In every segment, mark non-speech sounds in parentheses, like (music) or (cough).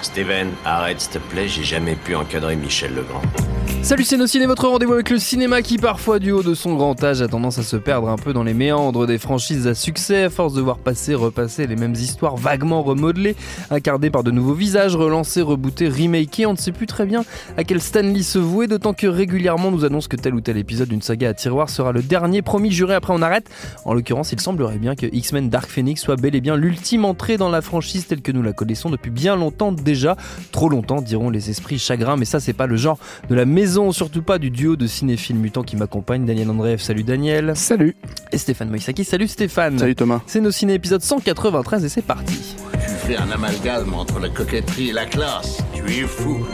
Steven, arrête s'il te plaît, j'ai jamais pu encadrer Michel Legrand. Salut c'est nos ciné, votre rendez-vous avec le cinéma qui parfois du haut de son grand âge a tendance à se perdre un peu dans les méandres des franchises à succès à force de voir passer, repasser les mêmes histoires vaguement remodelées, incarnées par de nouveaux visages, relancés, rebootés, remakés, on ne sait plus très bien à quel Stanley se vouer, d'autant que régulièrement nous annonce que tel ou tel épisode d'une saga à tiroir sera le dernier promis juré après on arrête. En l'occurrence il semblerait bien que X-Men Dark Phoenix soit bel et bien l'ultime entrée dans la franchise telle que nous la connaissons depuis bien longtemps déjà, trop longtemps diront les esprits chagrins, mais ça c'est pas le genre de la maison surtout pas du duo de cinéphiles mutants qui m'accompagne, Daniel Andreev. Salut Daniel. Salut. Et Stéphane Moïsaki. Salut Stéphane. Salut Thomas. C'est nos ciné épisode 193 et c'est parti. Tu fais un amalgame entre la coquetterie et la classe. Tu es fou.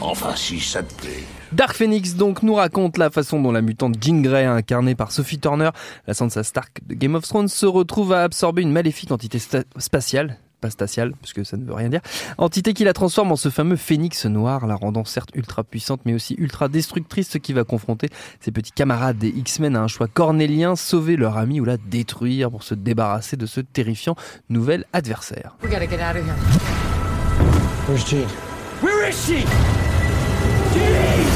Enfin, si ça te plaît. Dark Phoenix donc nous raconte la façon dont la mutante Jean Grey, incarnée par Sophie Turner, la Sansa Stark de Game of Thrones, se retrouve à absorber une maléfique entité spatiale pas spatiale, puisque ça ne veut rien dire, entité qui la transforme en ce fameux phénix noir, la rendant certes ultra puissante, mais aussi ultra destructrice, ce qui va confronter ses petits camarades des X-Men à un choix cornélien, sauver leur ami ou la détruire pour se débarrasser de ce terrifiant nouvel adversaire. We gotta get out of here. Where's Jean? Where is she? Jean!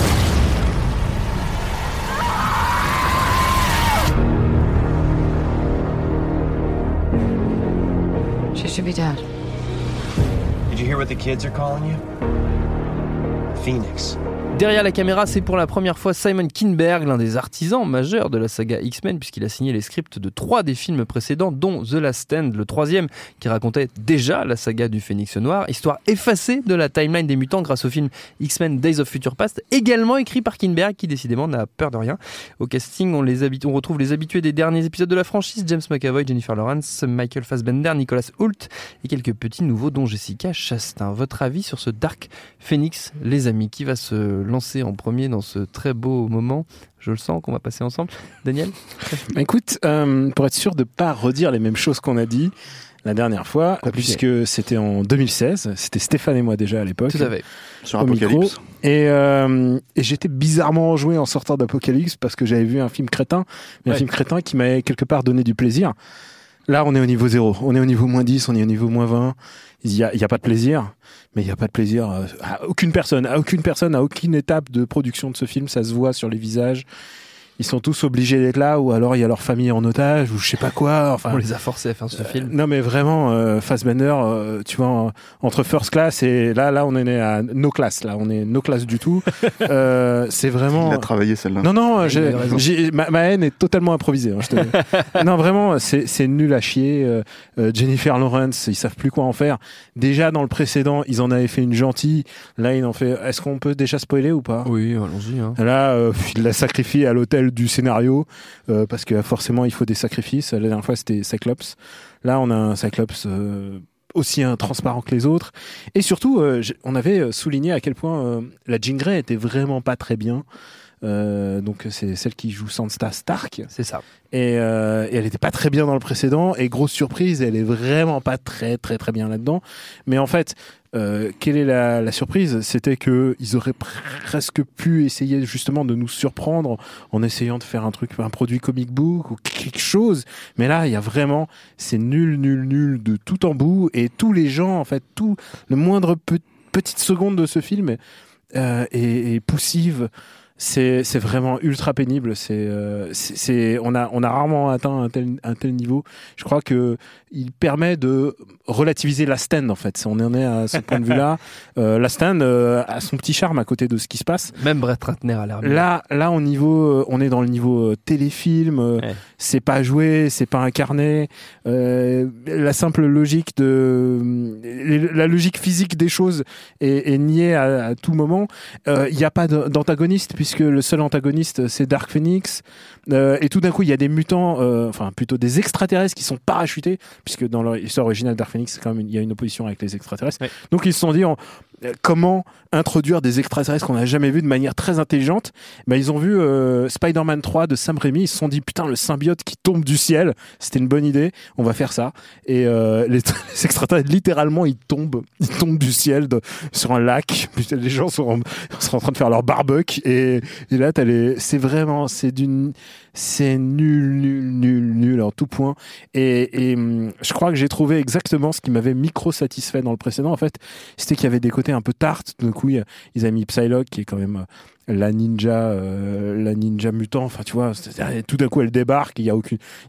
Should be dead. Did you hear what the kids are calling you? Phoenix. Derrière la caméra, c'est pour la première fois Simon Kinberg, l'un des artisans majeurs de la saga X-Men, puisqu'il a signé les scripts de trois des films précédents, dont The Last Stand, le troisième, qui racontait déjà la saga du Phénix Noir, histoire effacée de la timeline des mutants grâce au film X-Men Days of Future Past, également écrit par Kinberg, qui décidément n'a peur de rien. Au casting, on, retrouve les habitués des derniers épisodes de la franchise, James McAvoy, Jennifer Lawrence, Michael Fassbender, Nicolas Hoult, et quelques petits nouveaux, dont Jessica Chastain. Votre avis sur ce Dark Phoenix, les amis, qui va se lancer en premier dans ce très beau moment Je le sens qu'on va passer ensemble. Daniel (laughs) Écoute, euh, pour être sûr de ne pas redire les mêmes choses qu'on a dit la dernière fois, puisque c'était en 2016, c'était Stéphane et moi déjà à l'époque. Tout à fait. Sur Apocalypse. Et, euh, et j'étais bizarrement enjoué en sortant d'Apocalypse parce que j'avais vu un film crétin, mais un film crétin qui m'avait quelque part donné du plaisir. Là, on est au niveau zéro. On est au niveau moins 10, on est au niveau moins 20. Il n'y a, y a pas de plaisir. Mais il n'y a pas de plaisir à aucune personne. À aucune personne, à aucune étape de production de ce film. Ça se voit sur les visages. Ils sont tous obligés d'être là, ou alors il y a leur famille en otage, ou je sais pas quoi. Enfin, On les a forcés à faire ce film. non mais vraiment, euh, Fassbender, euh, tu vois, en- entre First Class et là, là, on est à no class. Là, on est no class du tout. (laughs) Euh, c'est vraiment. Il a travaillé celle-là. Non, non, j'ai- j'ai- ma, ma haine est totalement improvisée. hein, je te- (laughs) non, vraiment, c'est c'est nul à chier. Euh, euh, Jennifer Lawrence, ils savent plus quoi en faire. Déjà dans le précédent, ils en avaient fait une gentille. Là, ils en fait. Est-ce qu'on peut déjà spoiler ou pas? Oui, allons-y. hein. Là, euh, il l'a sacrifié à l'hôtel du scénario euh, parce que forcément, il faut des sacrifices. La dernière fois, c'était Cyclops. Là, on a un Cyclops euh, aussi un transparent que les autres. Et surtout, euh, on avait souligné à quel point la Jean Grey était vraiment pas très bien. Euh, donc c'est celle qui joue Sansa Stark C'est ça. et, euh, et elle était pas très bien dans le précédent et grosse surprise elle est vraiment pas très très très bien là-dedans mais en fait euh, quelle est la, la surprise? C'était que ils auraient presque pu essayer justement de nous surprendre en essayant de faire un truc, un produit comic book ou quelque chose. Mais là, il y a vraiment, c'est nul, nul, nul de tout en bout et tous les gens, en fait, tout le moindre pe- petite seconde de ce film euh, est, est poussive. C'est c'est vraiment ultra pénible. C'est euh, c'est c'est- on a on a rarement atteint un tel un tel niveau. Je crois que il permet de relativiser la stand en fait. On en est à ce point de vue-là. (laughs) Euh, la stand euh, a son petit charme à côté de ce qui se passe. Même Brett Ratner a l'air. Là, là, au niveau, euh, on est dans le niveau euh, téléfilm. Ouais. C'est pas joué, c'est pas incarné. Euh, la simple logique de, la logique physique des choses est, est niée à, à tout moment. Euh, Il n'y a pas d'antagoniste puisque le seul antagoniste c'est Dark Phoenix. Euh, et tout d'un coup, il y a des mutants, euh, enfin plutôt des extraterrestres qui sont parachutés puisque dans l'histoire originale Dark Phoenix, quand même il y a une opposition avec les extraterrestres. Ouais. Donc ils se sont dit comment introduire des extraterrestres qu'on n'a jamais vus de manière très intelligente. Ben, ils ont vu euh, Spider-Man 3 de Sam Raimi, ils se sont dit putain le symbiote qui tombe du ciel, c'était une bonne idée, on va faire ça. Et euh, les, (laughs) extraterrestres littéralement ils tombent, ils tombent du ciel sur un lac. (laughs) Les gens sont en, train de faire leur barbecue et, là c'est vraiment c'est d'une c'est nul nul nul nul en tout point. Et, et hum, je crois que j'ai trouvé exactement ce qui m'avait micro satisfait dans le précédent en fait, c'était qu'il y avait des côtés un peu tarte. D'un coup, y ils avaient mis Psylocke, qui est quand même euh, la ninja, euh, la ninja mutant. Enfin, tu vois, tout d'un coup, elle débarque. Il y a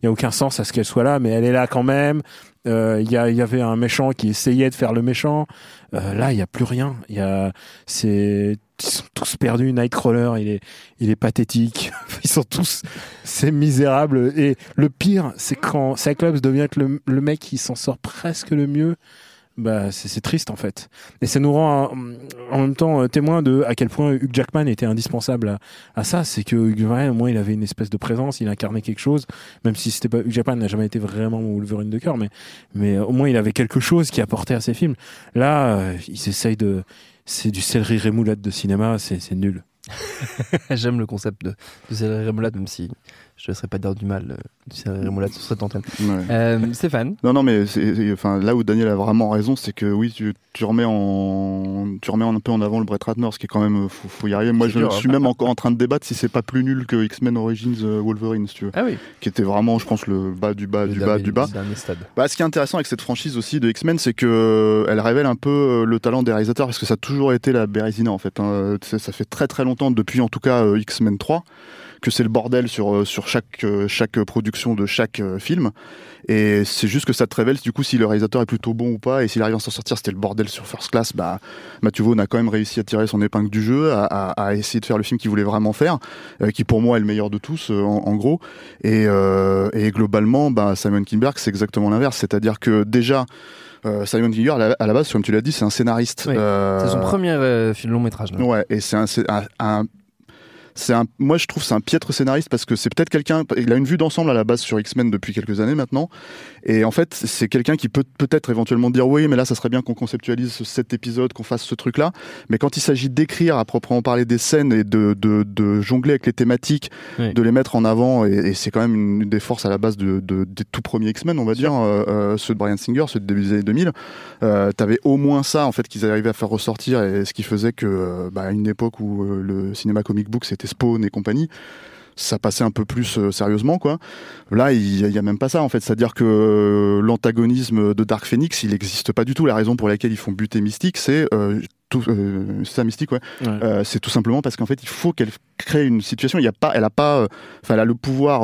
y a aucun sens à ce qu'elle soit là, mais elle est là quand même. Euh, Il y, a, il y avait un méchant qui essayait de faire le méchant. Euh, là, il y a plus rien. Y a, ils sont tous perdus. Nightcrawler, il est, il est pathétique. (laughs) Ils sont tous, c'est misérable. Et le pire, c'est quand Cyclops devient le, le mec qui s'en sort presque le mieux. Bah, c'est triste en fait. Et ça nous rend euh, en même temps euh, témoin de à quel point Hugh Jackman était indispensable à, ça. C'est que Hugh Jackman, au moins, il avait une espèce de présence, il incarnait quelque chose, même si c'était pas Hugh Jackman n'a jamais été vraiment Wolverine de cœur, mais mais euh, au moins il avait quelque chose qui apportait à ses films. Là, ils essayent de, c'est du céleri rémoulade de cinéma, c'est c'est nul. (laughs) J'aime le concept de, de céleri rémoulade, même si je ne laisserai pas dire du mal euh, du sur cette antenne. Ouais. Euh, Stéphane Non, non, mais enfin, là où Daniel a vraiment raison, c'est que oui, tu, tu remets en, tu remets un peu en avant le Brett Ratner, ce qui est quand même, faut, faut y arriver. Moi, je dur, hein. suis même encore en train de débattre si c'est pas plus nul que X-Men Origins euh, Wolverine, si tu veux, Ah oui, qui était vraiment, je pense, le bas du bas, le du bas, du bas. le dernier stade. Bah, ce qui est intéressant avec cette franchise aussi de X-Men, c'est que euh, elle révèle un peu euh, le talent des réalisateurs, parce que ça a toujours été la Bérésina en fait. hein. Ça fait très très longtemps, depuis en tout cas euh, X-Men 3, que c'est le bordel sur euh, sur chaque euh, chaque production de chaque euh, film. Et c'est juste que ça te révèle du coup si le réalisateur est plutôt bon ou pas. Et s'il arrive à s'en sortir, c'était le bordel sur First Class. Bah, Matthew Vaughn a quand même réussi à tirer son épingle du jeu, à, à- à essayer de faire le film qu'il voulait vraiment faire, euh, qui pour moi est le meilleur de tous euh, en, en gros. Et, euh, et globalement, bah, Simon Kinberg, c'est exactement l'inverse. C'est-à-dire que déjà, Simon Kinberg, à la, base, comme tu l'as dit, c'est un scénariste. Oui, C'est son premier film long métrage. là. Ouais, et c'est un, c'est un, un- c'est un, moi je trouve c'est un piètre scénariste parce que c'est peut-être quelqu'un, il a une vue d'ensemble à la base sur X-Men depuis quelques années maintenant, et en fait c'est quelqu'un qui peut peut-être éventuellement dire oui, mais là ça serait bien qu'on conceptualise ce- cet épisode, qu'on fasse ce truc-là, mais quand il s'agit d'écrire à proprement parler des scènes et de, de, de jongler avec les thématiques, Oui. de les mettre en avant, et, et c'est quand même une, des forces à la base de, de- des tout premiers X-Men, on va dire, euh, euh, ceux de Brian Singer, ceux de début des années 2000, euh, t'avais au moins ça en fait qu'ils arrivaient à faire ressortir et ce qui faisait que euh, bah, à une époque où le cinéma comic book c'était Spawn et compagnie ça passait un peu plus euh, sérieusement quoi. Là il y, a- même pas ça en fait. C'est à dire que euh, l'antagonisme de Dark Phoenix il n'existe pas du tout. La raison pour laquelle ils font buter Mystique c'est euh, tout ça Mystique ouais, Ouais. C'est tout simplement parce qu'en fait il faut qu'elle crée une situation. Il y a pas elle a pas enfin elle a le pouvoir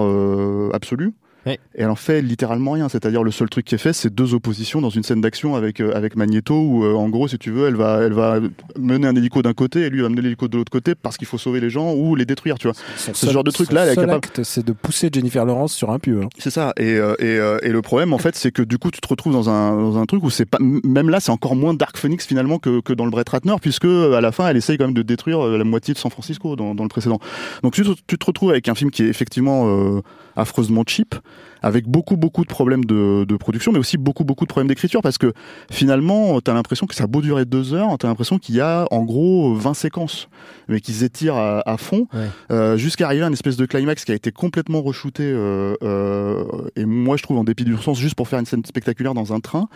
absolu Et elle en fait littéralement rien. C'est-à-dire le seul truc qui est fait, c'est deux oppositions dans une scène d'action avec euh, avec Magneto où euh, en gros, si tu veux, elle va elle va mener un hélico d'un côté et lui va mener l'hélico de l'autre côté parce qu'il faut sauver les gens ou les détruire, tu vois. Son Ce genre de truc là, elle est seul capable. acte, c'est de pousser Jennifer Lawrence sur un pub. hein. C'est ça. Et, euh, et, euh, et le problème, en fait, c'est que du coup, tu te retrouves dans un, dans un truc où c'est pas, même là, c'est encore moins Dark Phoenix finalement que, que dans le Brett Ratner, puisque à la fin, elle essaye quand même de détruire la moitié de San Francisco dans, dans le précédent. Donc tu, te- tu te retrouves avec un film qui est effectivement euh, affreusement cheap, avec beaucoup, beaucoup de problèmes de, de production, mais aussi beaucoup, beaucoup de problèmes d'écriture, parce que finalement, t'as l'impression que ça a beau durer deux heures, t'as l'impression qu'il y a en gros 20 séquences, mais qu'ils étirent à, à fond, Ouais. euh, jusqu'à arriver à une espèce de climax qui a été complètement re-shooté, euh, euh, et moi je trouve en dépit du sens, juste pour faire une scène spectaculaire dans un train,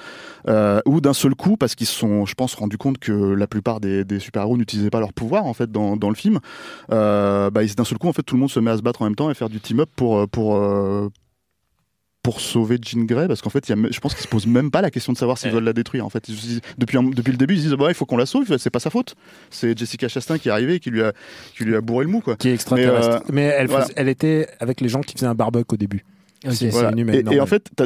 euh, où d'un seul coup, parce qu'ils se sont, je pense, rendus compte que la plupart des, des super-héros n'utilisaient pas leur pouvoir en fait dans, dans le film, euh, bah, ils- d'un seul coup, en fait, tout le monde se met à se battre en même temps et faire du team-up pour, euh, pour, pour sauver Jean Grey parce qu'en fait, il y a, je pense qu'ils se posent même pas la question de savoir s'ils veulent la détruire. En fait, Ils depuis, un- depuis le début, ils se disent bah, il faut qu'on la sauve, c'est pas sa faute. C'est Jessica Chastain qui est arrivée et qui lui a, qui lui a bourré le mou quoi. Qui est extraterrestre. Mais, Mais, euh, elle, voilà. faisait- elle était avec les gens qui faisaient un barbecue au début. Voilà. humaine Et, en fait, t'as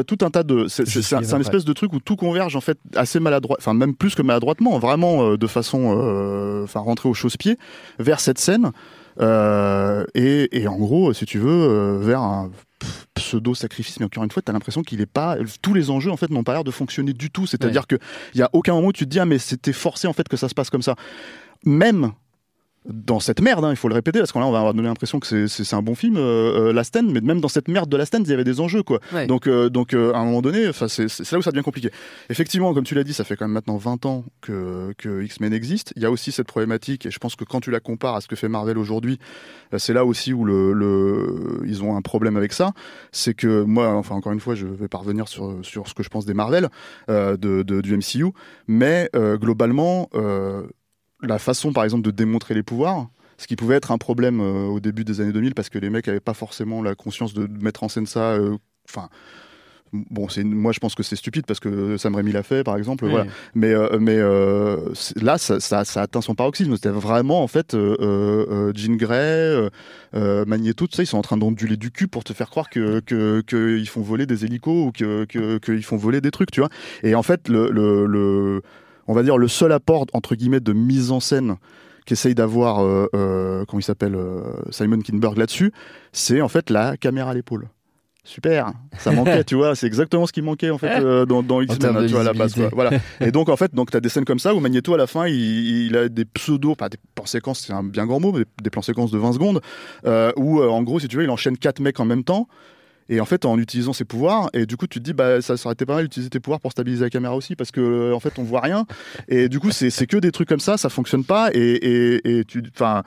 as, tout un tas de. C'est Je c'est- c'est un, espèce de truc où tout converge en fait assez maladroit, enfin même plus que maladroitement, vraiment euh, de façon, euh, enfin rentrer au chausse-pied vers cette scène. Euh, et, et en gros, si tu veux, euh, vers un pseudo sacrifice mais encore une fois tu as l'impression qu'il est pas tous les enjeux en fait n'ont pas l'air de fonctionner du tout. C'est-à-dire que il y a aucun moment où tu te dis ah mais c'était forcé en fait que ça se passe comme ça. Même dans cette merde, hein, il faut le répéter, parce qu'on là on va avoir donné l'impression que c'est- un bon film, euh, euh, Last Stand, mais même dans cette merde de Last Stand, il y avait des enjeux, quoi. Ouais. Donc, euh, donc euh, à un moment donné, c'est là où ça devient compliqué. Effectivement, comme tu l'as dit, ça fait quand même maintenant 20 ans que, que X-Men existe. Il y a aussi cette problématique, et je pense que quand tu la compares à ce que fait Marvel aujourd'hui, c'est là aussi où le, le, ils ont un problème avec ça. C'est que moi, enfin encore une fois, je vais pas revenir sur, sur ce que je pense des Marvel, de, de- du MCU, mais globalement, la façon par exemple de démontrer les pouvoirs, ce qui pouvait être un problème euh, au début des années 2000 parce que les mecs avaient pas forcément la conscience de mettre en scène ça. euh, Enfin. Bon, c'est moi je pense que c'est stupide parce que Sam Raimi l'a fait par exemple, Oui. voilà. Mais euh, mais euh, là ça, ça, ça atteint son paroxysme. C'était vraiment en fait euh, Jean Grey, Magneto, tout ça, ils sont en train d'onduler du cul pour te faire croire que que qu'ils font voler des hélicos ou que que qu'ils font voler des trucs, tu vois. Et en fait le le, le on va dire le seul apport entre guillemets de mise en scène qu'essaye d'avoir euh, euh, comment il s'appelle euh, Simon Kinberg là-dessus, c'est en fait la caméra à l'épaule. Super, ça manquait, (laughs) tu vois, c'est exactement ce qui manquait en fait dans, dans X-Men, tu vois, à la base. quoi. (laughs) Voilà. Et donc en fait, donc t'as des scènes comme ça où Magneto à la fin, il, il a des pseudo, pas des plans séquences, c'est un bien grand mot, mais des, plans séquences de 20 secondes, où en gros, si tu veux, il enchaîne quatre mecs en même temps. Et en fait, en utilisant ses pouvoirs, et du coup, tu te dis, bah, ça, été pas mal d'utiliser tes pouvoirs pour stabiliser la caméra aussi, parce que euh, en fait, on voit rien. Et du coup, c'est que des trucs comme ça, ça fonctionne pas. Et, et, et tu, enfin,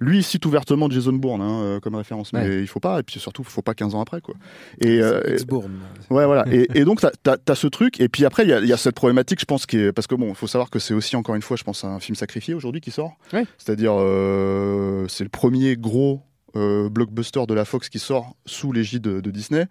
lui il cite ouvertement Jason Bourne hein, euh, comme référence, mais Ouais. il faut pas. Et puis surtout, il faut pas 15 ans après, quoi. Et, euh, et- X-Bourne. Ouais, voilà. (laughs) Et, et donc, t'as as, ce truc. Et puis après, il y a, il y a cette problématique, je pense, qui est. Parce que bon, il faut savoir que c'est aussi, encore une fois, je pense, un film sacrifié aujourd'hui qui sort. Ouais. C'est-à-dire, euh, c'est le premier gros blockbuster de la Fox qui sort sous l'égide de, de Disney.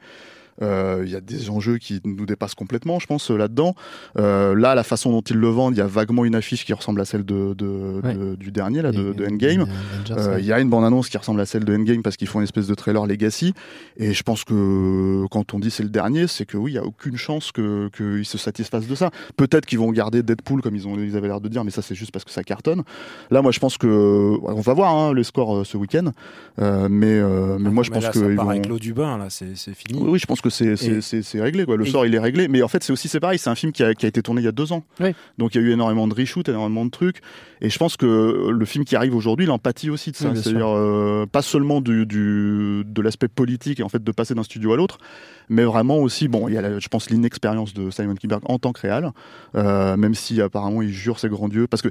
Euh, Il y a des enjeux qui nous dépassent complètement, je pense, euh, là-dedans. Euh, là, la façon dont ils le vendent, il y a vaguement une affiche qui ressemble à celle de, de- Ouais. de- du dernier, là, de, Endgame. Euh. Il y a une bande-annonce qui ressemble à celle de Endgame parce qu'ils font une espèce de trailer Legacy. Et je pense que quand on dit c'est le dernier, c'est que oui, il y a aucune chance que qu'ils se satisfassent de ça. Peut-être qu'ils vont garder Deadpool comme ils ont ils avaient l'air de dire, mais ça c'est juste parce que ça cartonne. Là, moi, je pense que on va voir hein, le score euh, ce week-end. Euh, mais euh, mais moi, je Mais pense là, que ça ils part vont... avec l'eau du bain, là, c'est c'est fini. Oui, oui, je pense que c'est c'est- Et- réglé quoi. Le et- sort il est réglé, mais en fait c'est aussi c'est pareil. C'est un film qui a, qui a été tourné il y a deux ans, Oui. donc il y a eu énormément de reshoots, énormément de trucs. Et je pense que le film qui arrive aujourd'hui, il empathie aussi de ça. Oui. C'est-à-dire euh, pas seulement du, du de l'aspect politique et en fait de passer d'un studio à l'autre, mais vraiment aussi bon. Il y a la- je pense l'inexpérience de Simon Kinberg en tant que réal, euh, même si apparemment il jure ses grands dieux parce que.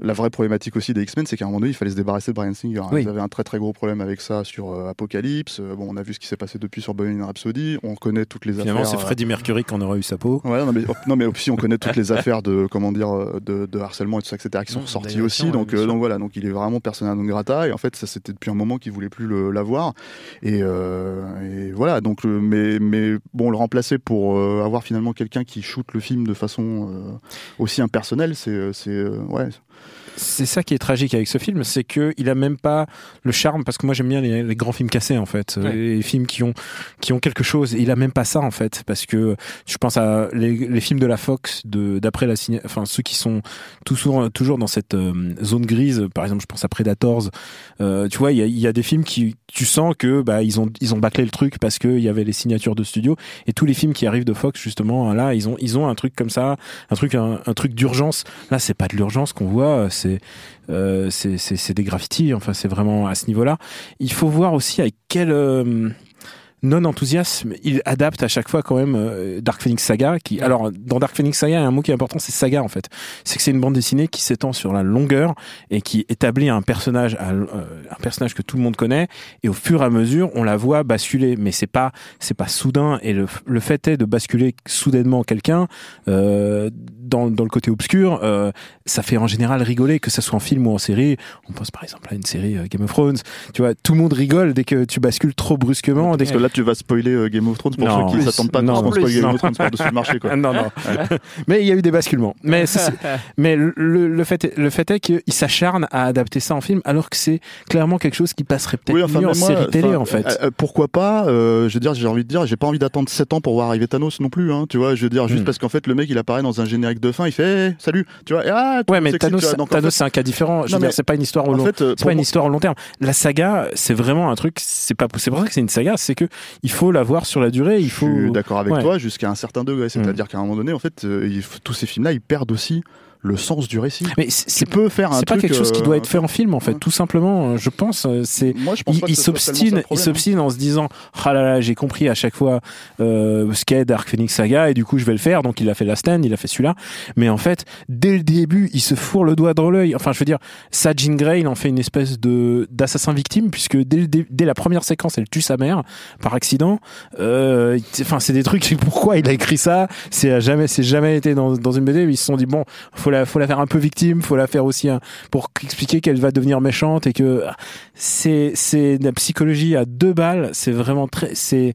La vraie problématique aussi des X-Men, c'est qu'à un moment donné, il fallait se débarrasser de Brian Singer. hein. Oui. Ils avaient un très très gros problème avec ça sur euh, Apocalypse. Euh, bon, on a vu ce qui s'est passé depuis sur Bohemian Rhapsody. On connaît toutes les Finalement, affaires. c'est euh, Freddie Mercury qui en aurait eu sa peau. Ouais, non mais, non, mais aussi on connaît toutes les (laughs) affaires de comment dire euh, de, de harcèlement et tout ça, etc. qui sont sorties d'agression, aussi. Donc, euh, voilà, donc il est vraiment persona non grata et en fait ça c'était depuis un moment qu'il voulait plus l'avoir et, euh, et voilà. Donc euh, mais mais bon le remplacer pour euh, avoir finalement quelqu'un qui shoot le film de façon euh, aussi impersonnelle, c'est c'est euh, ouais. C'est ça qui est tragique avec ce film, c'est que il a même pas le charme parce que moi j'aime bien les, les grands films cassés en fait, Ouais. les films qui ont qui ont quelque chose. Il a même pas ça en fait parce que je pense à les, les films de la Fox de d'après la enfin ceux qui sont toujours toujours dans cette euh, zone grise. Par exemple, je pense à Predators. Euh, tu vois, il y a, y a des films qui tu sens que bah ils ont ils ont bâclé le truc parce que il y avait les signatures de studio et tous les films qui arrivent de Fox justement là ils ont ils ont un truc comme ça, un truc un, un truc d'urgence. Là, c'est pas de l'urgence qu'on voit, c'est c'est c'est c'est des graffitis. Enfin, c'est vraiment à ce niveau-là. Il faut voir aussi avec quel euh, non enthousiasme il adapte à chaque fois quand même euh, Dark Phoenix Saga. Qui alors dans Dark Phoenix Saga, il y a un mot qui est important, c'est saga en fait. C'est que c'est une bande dessinée qui s'étend sur la longueur et qui établit un personnage euh, un personnage que tout le monde connaît et au fur et à mesure on la voit basculer. Mais c'est pas c'est pas soudain et le le fait est de basculer soudainement quelqu'un euh, dans dans le côté obscur. euh, ça fait en général rigoler, que ça soit en film ou en série. On pense par exemple à une série euh, Game of Thrones. Tu vois, tout le monde rigole dès que tu bascules trop brusquement. Dès que Là, tu vas spoiler euh, Game of Thrones pour Non. ceux qui s'attendent pas Non, qu'on non. spoil Game Non. of Thrones par-dessus le marché. Quoi. (laughs) non, non. mais il y a eu des basculements. Mais, (laughs) mais le, le fait, est- le fait est qu'il s'acharne à adapter ça en film, alors que c'est clairement quelque chose qui passerait peut-être Oui, enfin, mieux en moi, série télé, en fait. euh, pourquoi pas euh, Je veux dire, j'ai envie de dire, j'ai pas envie d'attendre 7 ans pour voir arriver Thanos non plus. Hein, tu vois, je veux dire, juste Hmm. parce qu'en fait, le mec, il apparaît dans un générique de fin, il fait hey, salut, tu vois. et ah, Ouais, mais Thanos, en fait- c'est un cas différent. Je Non, veux dire, c'est pas une histoire au long. fait, pas une histoire au long terme. La saga, c'est vraiment un truc. C'est pas. C'est pour ça que c'est une saga. C'est que il faut la voir sur la durée. Il Je faut. suis d'accord avec Ouais. toi jusqu'à un certain degré. C'est-à-dire qu'à un moment donné, en fait, euh, tous ces films-là, ils perdent aussi le sens du récit. Mais c'est- peux faire un c'est pas truc, quelque chose qui euh, doit être fait en film en fait, tout simplement. euh, Je pense. euh, C'est Moi, je pense il, s'obstine, il hein. s'obstine en se disant ah là là j'ai compris à chaque fois euh, ce qu'est Dark Phoenix Saga et du coup je vais le faire donc il a fait la stand, il a fait celui-là mais en fait dès le début il se fourre le doigt dans l'œil enfin je veux dire ça Jean Grey il en fait une espèce de d'assassin victime puisque dès, dès la première séquence elle tue sa mère par accident euh, enfin c'est des trucs (laughs) pourquoi il a écrit ça? C'est jamais c'est jamais été dans, dans une BD ils se sont dit bon faut la faut la faire un peu victime faut la faire aussi un- pour expliquer qu'elle va devenir méchante et que c'est c'est la psychologie à deux balles c'est vraiment très c'est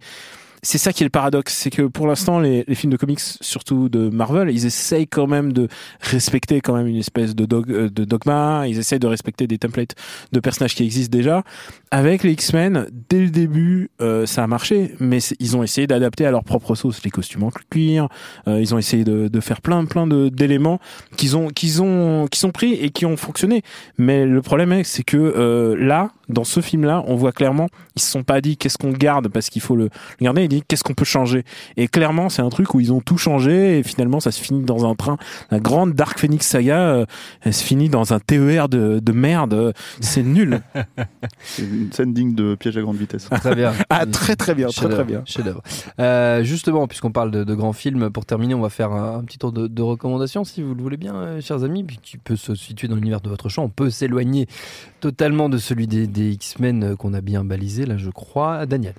c'est ça qui est le paradoxe, c'est que pour l'instant les, les films de comics, surtout de Marvel, ils essayent quand même de respecter quand même une espèce de, dog- euh, de dogma, ils essayent de respecter des templates de personnages qui existent déjà. Avec les X-Men, dès le début, euh, ça a marché, mais ils ont essayé d'adapter à leur propre sauce les costumes en cuir, euh, ils ont essayé de, de faire plein plein d'éléments qu'ils ont qu'ils ont qui sont pris et qui ont fonctionné. Mais le problème est, c'est que euh, là, dans ce film-là, on voit clairement, ils se sont pas dit qu'est-ce qu'on garde parce qu'il faut le, le garder. Qu'est-ce qu'on peut changer? Et clairement, c'est un truc où ils ont tout changé et finalement, ça se finit dans un train. La grande Dark Phoenix saga, euh, elle se finit dans un TER de, de merde. C'est nul. (laughs) C'est une scène digne de piège à grande vitesse. Très bien. (laughs) ah très très bien, très très bien. chef-d'œuvre. Euh, justement, puisqu'on parle de, de grands films, pour terminer, on va faire un, un petit tour de, de recommandations, si vous le voulez bien, euh, chers amis, puis qui peut se situer dans l'univers de votre choix. On peut s'éloigner totalement de celui des, des X-Men qu'on a bien balisé, là, je crois. Daniel.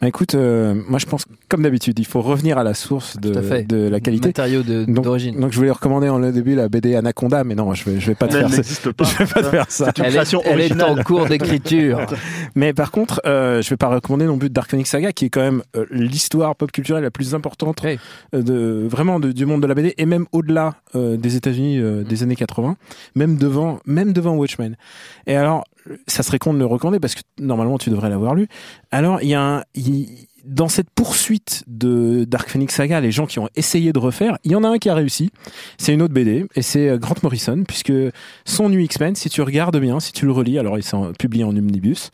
Bah, écoute, euh, moi je pense comme d'habitude, il faut revenir à la source de, de la qualité. Matériaux Donc, d'origine. donc je voulais recommander en le début la BD Anaconda, mais non, je vais, je vais pas te elle faire ça. n'existe pas. (laughs) Je vais pas te faire ça. C'est une Elle est, elle est en cours d'écriture. (laughs) Mais par contre, euh, je vais pas recommander non plus Dark Phoenix Saga, qui est quand même euh, l'histoire pop culturelle la plus importante Oui. euh, de vraiment de- du monde de la BD et même au-delà euh, des États-Unis euh, des années 80, même devant même devant Watchmen. Et alors, ça serait con de le recommander parce que normalement tu devrais l'avoir lu. Alors, il y a un dans cette poursuite de Dark Phoenix Saga, les gens qui ont essayé de refaire, il y en a un qui a réussi. C'est une autre BD et c'est euh, Grant Morrison puisque son New X-Men, si tu regardes bien, si tu le relis, alors il s'est publié en omnibus,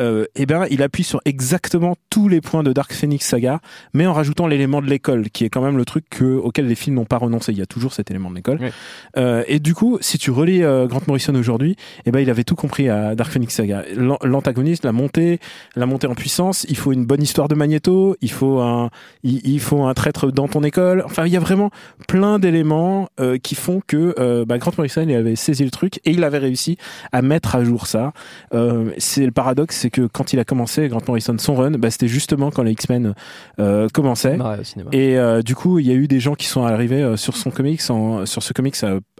euh, eh ben il appuie sur exactement tous les points de Dark Phoenix Saga, mais en rajoutant l'élément de l'école, qui est quand même le truc que, auquel les films n'ont pas renoncé. Il y a toujours cet élément de l'école. Oui. Euh, et du coup, si tu relis euh, Grant Morrison aujourd'hui, eh ben il avait tout compris à Dark Phoenix Saga. L'an- L'antagoniste, la montée, la montée en puissance. Il faut une bonne histoire de Magneto. Il faut un, il, il faut un traître dans ton école. Enfin, il y a vraiment plein d'éléments euh, qui font que euh, bah, Grant Morrison il avait saisi le truc et il avait réussi à mettre à jour ça. Euh, c'est le paradoxe, c'est que quand il a commencé Grant Morrison son run, bah, c'était justement quand les X-Men commençaient. Et du coup, il y a eu des gens qui sont arrivés sur son comics, en, sur ce comics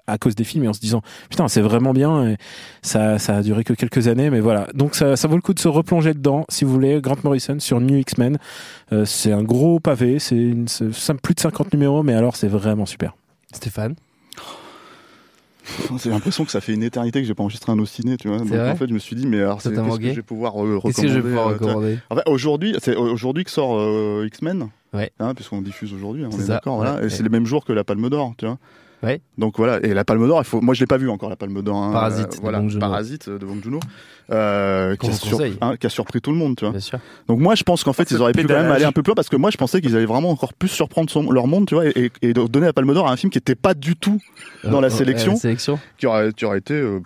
à cause des films, et en se disant putain, c'est vraiment bien. Et ça, ça a duré que quelques années, mais voilà. Donc ça, ça vaut le coup de se replonger dedans, si vous voulez. Grant Morrison sur New X-Men, Euh, c'est un gros pavé, c'est plus de 50 numéros, mais alors c'est vraiment super. Stéphane. (laughs) J'ai l'impression que ça fait une éternité que j'ai pas enregistré un ciné, tu vois. Donc en fait, je me suis dit, mais alors, c'est t'a qu'est-ce que je vais pouvoir euh, recommander Qu'est-ce que je vais pouvoir tu vois. recommander En fait, aujourd'hui, c'est aujourd'hui que sort euh, X-Men. Ouais. Hein, puisqu'on diffuse aujourd'hui, hein, on est d'accord, voilà. ouais, Et ouais. c'est le même jour que la Palme d'Or, tu vois. Ouais. Donc voilà, et la Palme d'Or, il faut. Moi, je l'ai pas vu encore la Palme d'Or. hein. Parasite Euh, de voilà. Parasite de Bong Joon-ho, euh, qui, hein, qui a surpris tout le monde, tu vois. Bien sûr. Donc moi, je pense qu'en fait, ils auraient pu quand même aller un peu plus loin parce que moi, je pensais qu'ils allaient vraiment encore plus surprendre son- leur monde, tu vois, et, donner la Palme d'Or à un film qui était pas du tout dans la Euh, sélection euh, sélection. qui aurait, qui aurait été, euh,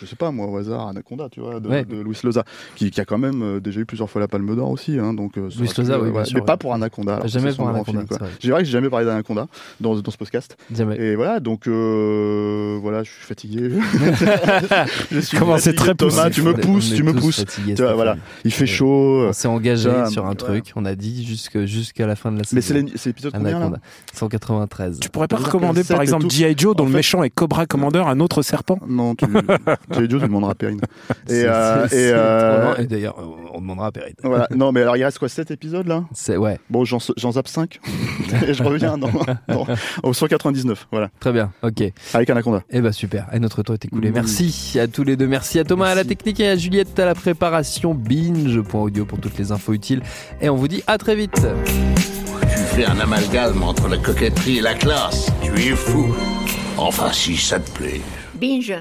je sais pas moi, au hasard, Anaconda, tu vois, de, Ouais. de Luis Loza, qui, qui a quand même euh, déjà eu plusieurs fois la Palme d'Or aussi, hein, donc. euh, Luis Loza, euh, oui, bien voilà. sûr, Mais ouais. pas pour Anaconda. alors Jamais pour Anaconda, c'est vrai. Que j'ai jamais parlé d'Anaconda dans, dans ce podcast. Jamais. Et voilà, donc euh, voilà, je suis fatigué. je (laughs) suis Comment c'est très Thomas, poussé. tu me pousses, tu me pousses. voilà, il fait chaud. On s'est engagé sur un truc, on a dit jusque- jusqu'à la fin de la saison. Mais c'est l'épisode combien là Anaconda. 193. Tu pourrais pas recommander par exemple. G.I. Joe dont le méchant est Cobra Commander, un autre serpent? Non, tu... J'ai dit, tu demanderas à Perrine. (laughs) C'est- Et, euh, c'est- et, euh. Et d'ailleurs, on- demandera à Perrine. voilà. (laughs) Non, mais alors il reste quoi 7 épisodes là? C'est ouais, Bon, j'en j'en zappe 5 (laughs) et je reviens dans, dans- au 199. Voilà, très bien. Ok. avec Anaconda. Eh ben super. Et notre tour est écoulé. Oui. Merci à tous les deux. Merci à Thomas à la technique et à Juliette à la préparation. Binge.audio pour toutes les infos utiles. Et on vous dit à très vite. Tu fais un amalgame entre la coquetterie et la classe. Tu es fou. Enfin, si ça te plaît. Binge.